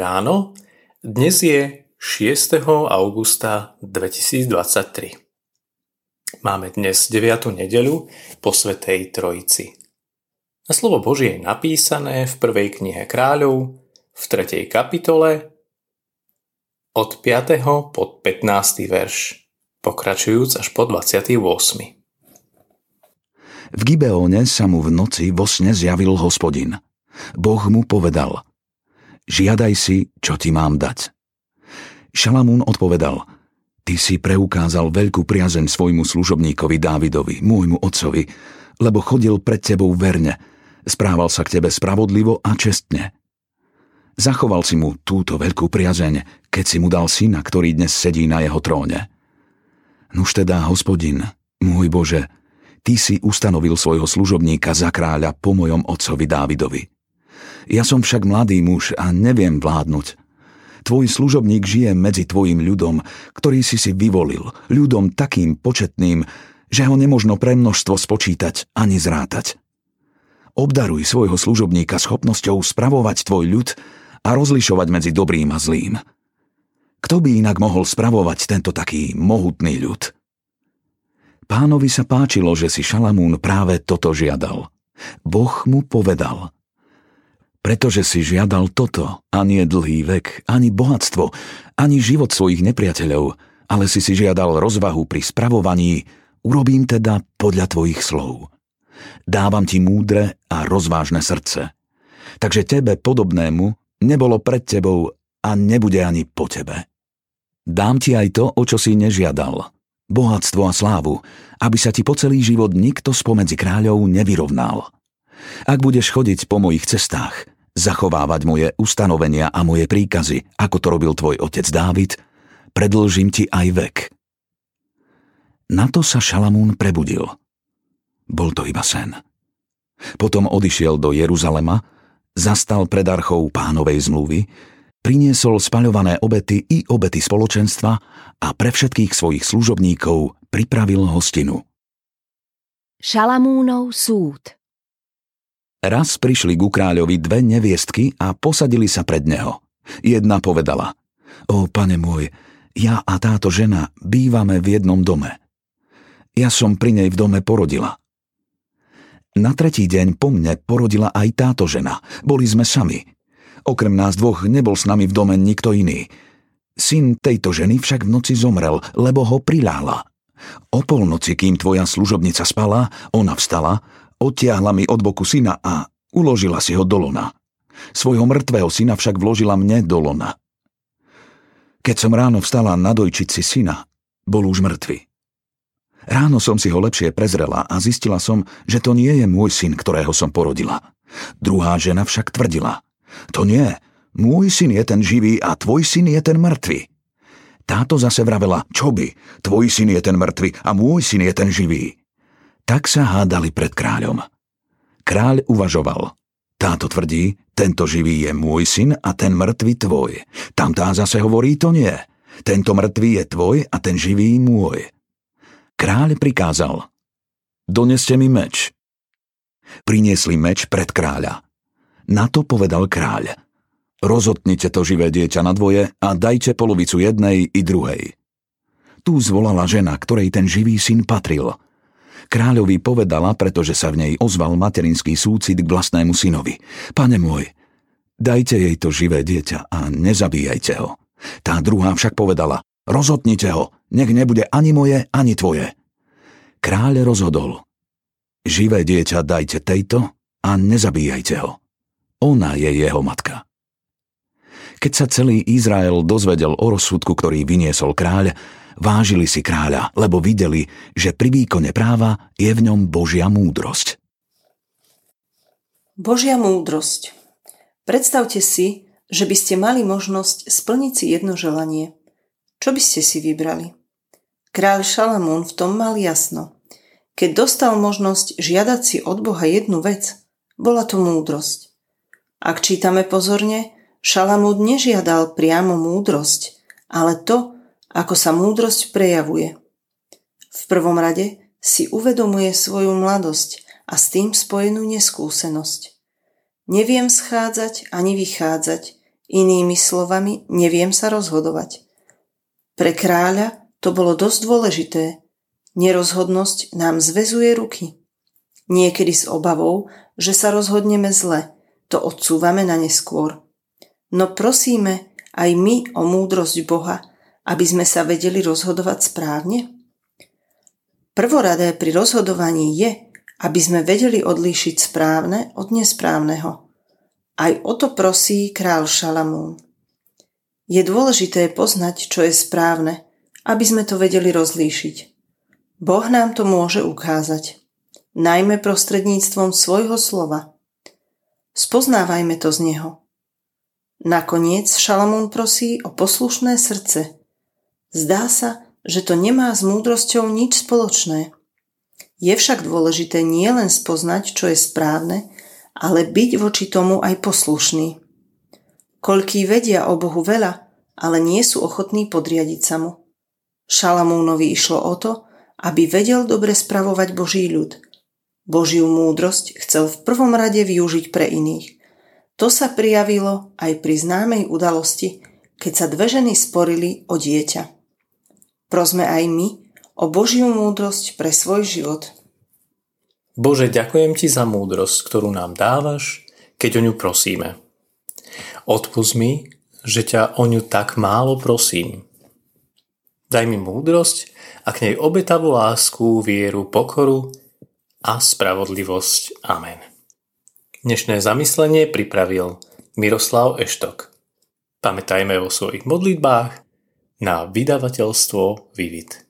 Ráno, dnes je 6. augusta 2023. Máme dnes 9. nedeľu po Svetej Trojici. Na slovo Božie je napísané v prvej knihe kráľov v 3. kapitole od 5. po 15. verš, pokračujúc až po 28. V Gibeóne sa mu v noci vo sne zjavil hospodin. Boh mu povedal – žiadaj si, čo ti mám dať. Šalamún odpovedal, ty si preukázal veľkú priazeň svojmu služobníkovi Dávidovi, môjmu otcovi, lebo chodil pred tebou verne, správal sa k tebe spravodlivo a čestne. Zachoval si mu túto veľkú priazeň, keď si mu dal syna, ktorý dnes sedí na jeho tróne. Nuž teda, hospodin, môj Bože, ty si ustanovil svojho služobníka za kráľa po mojom otcovi Dávidovi. Ja som však mladý muž a neviem vládnuť. Tvoj služobník žije medzi tvojim ľudom, ktorý si si vyvolil, ľudom takým početným, že ho nemožno pre množstvo spočítať ani zrátať. Obdaruj svojho služobníka schopnosťou spravovať tvoj ľud a rozlišovať medzi dobrým a zlým. Kto by inak mohol spravovať tento taký mohutný ľud? Pánovi sa páčilo, že si Šalamún práve toto žiadal. Boh mu povedal – pretože si žiadal toto, ani dlhý vek, ani bohatstvo, ani život svojich nepriateľov, ale si si žiadal rozvahu pri spravovaní, urobím teda podľa tvojich slov. Dávam ti múdre a rozvážne srdce. Takže tebe podobnému nebolo pred tebou a nebude ani po tebe. Dám ti aj to, o čo si nežiadal. Bohatstvo a slávu, aby sa ti po celý život nikto spomedzi kráľov nevyrovnal. Ak budeš chodiť po mojich cestách, zachovávať moje ustanovenia a moje príkazy, ako to robil tvoj otec Dávid, predlžím ti aj vek. Na to sa Šalamún prebudil. Bol to iba sen. Potom odišiel do Jeruzalema, zastal pred archou pánovej zmluvy, priniesol spaľované obety i obety spoločenstva a pre všetkých svojich služobníkov pripravil hostinu. Šalamúnov súd Raz prišli ku kráľovi dve neviestky a posadili sa pred neho. Jedna povedala, o pane môj, ja a táto žena bývame v jednom dome. Ja som pri nej v dome porodila. Na tretí deň po mne porodila aj táto žena. Boli sme sami. Okrem nás dvoch nebol s nami v dome nikto iný. Syn tejto ženy však v noci zomrel, lebo ho prilála. O polnoci, kým tvoja služobnica spala, ona vstala, Odtiahla mi od boku syna a uložila si ho do lona. Svojho mŕtvého syna však vložila mne do lona. Keď som ráno vstala nadojčiť si syna, bol už mŕtvy. Ráno som si ho lepšie prezrela a zistila som, že to nie je môj syn, ktorého som porodila. Druhá žena však tvrdila. To nie, môj syn je ten živý a tvoj syn je ten mŕtvy. Táto zase vravela, čo by, tvoj syn je ten mŕtvy a môj syn je ten živý. Tak sa hádali pred kráľom. Kráľ uvažoval. Táto tvrdí, tento živý je môj syn a ten mŕtvy tvoj. Tamtá zase hovorí, to nie. Tento mŕtvý je tvoj a ten živý môj. Kráľ prikázal. Doneste mi meč. Priniesli meč pred kráľa. Na to povedal kráľ. Rozotnite to živé dieťa na dvoje a dajte polovicu jednej i druhej. Tu zvolala žena, ktorej ten živý syn patril – Kráľovi povedala, pretože sa v nej ozval materinský súcit k vlastnému synovi. Pane môj, dajte jej to živé dieťa a nezabíjajte ho. Tá druhá však povedala, rozhodnite ho, nech nebude ani moje, ani tvoje. Kráľ rozhodol, živé dieťa dajte tejto a nezabíjajte ho. Ona je jeho matka. Keď sa celý Izrael dozvedel o rozsudku, ktorý vyniesol kráľ, vážili si kráľa, lebo videli, že pri výkone práva je v ňom Božia múdrosť. Božia múdrosť. Predstavte si, že by ste mali možnosť splniť si jedno želanie. Čo by ste si vybrali? Kráľ Šalamún v tom mal jasno. Keď dostal možnosť žiadať si od Boha jednu vec, bola to múdrosť. Ak čítame pozorne, Šalamún nežiadal priamo múdrosť, ale to, ako sa múdrosť prejavuje. V prvom rade si uvedomuje svoju mladosť a s tým spojenú neskúsenosť. Neviem schádzať ani vychádzať, Inými slovami, neviem sa rozhodovať. Pre kráľa to bolo dosť dôležité. Nerozhodnosť nám zväzuje ruky. Niekedy s obavou, že sa rozhodneme zle, to odsúvame na neskôr. No prosíme aj my o múdrosť Boha, aby sme sa vedeli rozhodovať správne? Prvoradé pri rozhodovaní je, aby sme vedeli odlíšiť správne od nesprávneho. Aj o to prosí král Šalamún. Je dôležité poznať, čo je správne, aby sme to vedeli rozlíšiť. Boh nám to môže ukázať, najmä prostredníctvom svojho slova. Spoznávajme to z neho. Nakoniec Šalamún prosí o poslušné srdce. Zdá sa, že to nemá s múdrosťou nič spoločné. Je však dôležité nielen spoznať, čo je správne, ale byť voči tomu aj poslušný. Koľký vedia o Bohu veľa, ale nie sú ochotní podriadiť sa mu. Šalamúnovi išlo o to, aby vedel dobre spravovať Boží ľud. Božiu múdrosť chcel v prvom rade využiť pre iných. To sa prijavilo aj pri známej udalosti, keď sa dve ženy sporili o dieťa. Prosme aj my o Božiu múdrosť pre svoj život. Bože, ďakujem Ti za múdrosť, ktorú nám dávaš, keď o ňu prosíme. Odpust mi, že ťa o ňu tak málo prosím. Daj mi múdrosť a k nej obetavú lásku, vieru, pokoru a spravodlivosť. Amen. Dnešné zamyslenie pripravil Miroslav Eštok. Pamätajme vo svojich modlitbách na vydavateľstvo Vivid.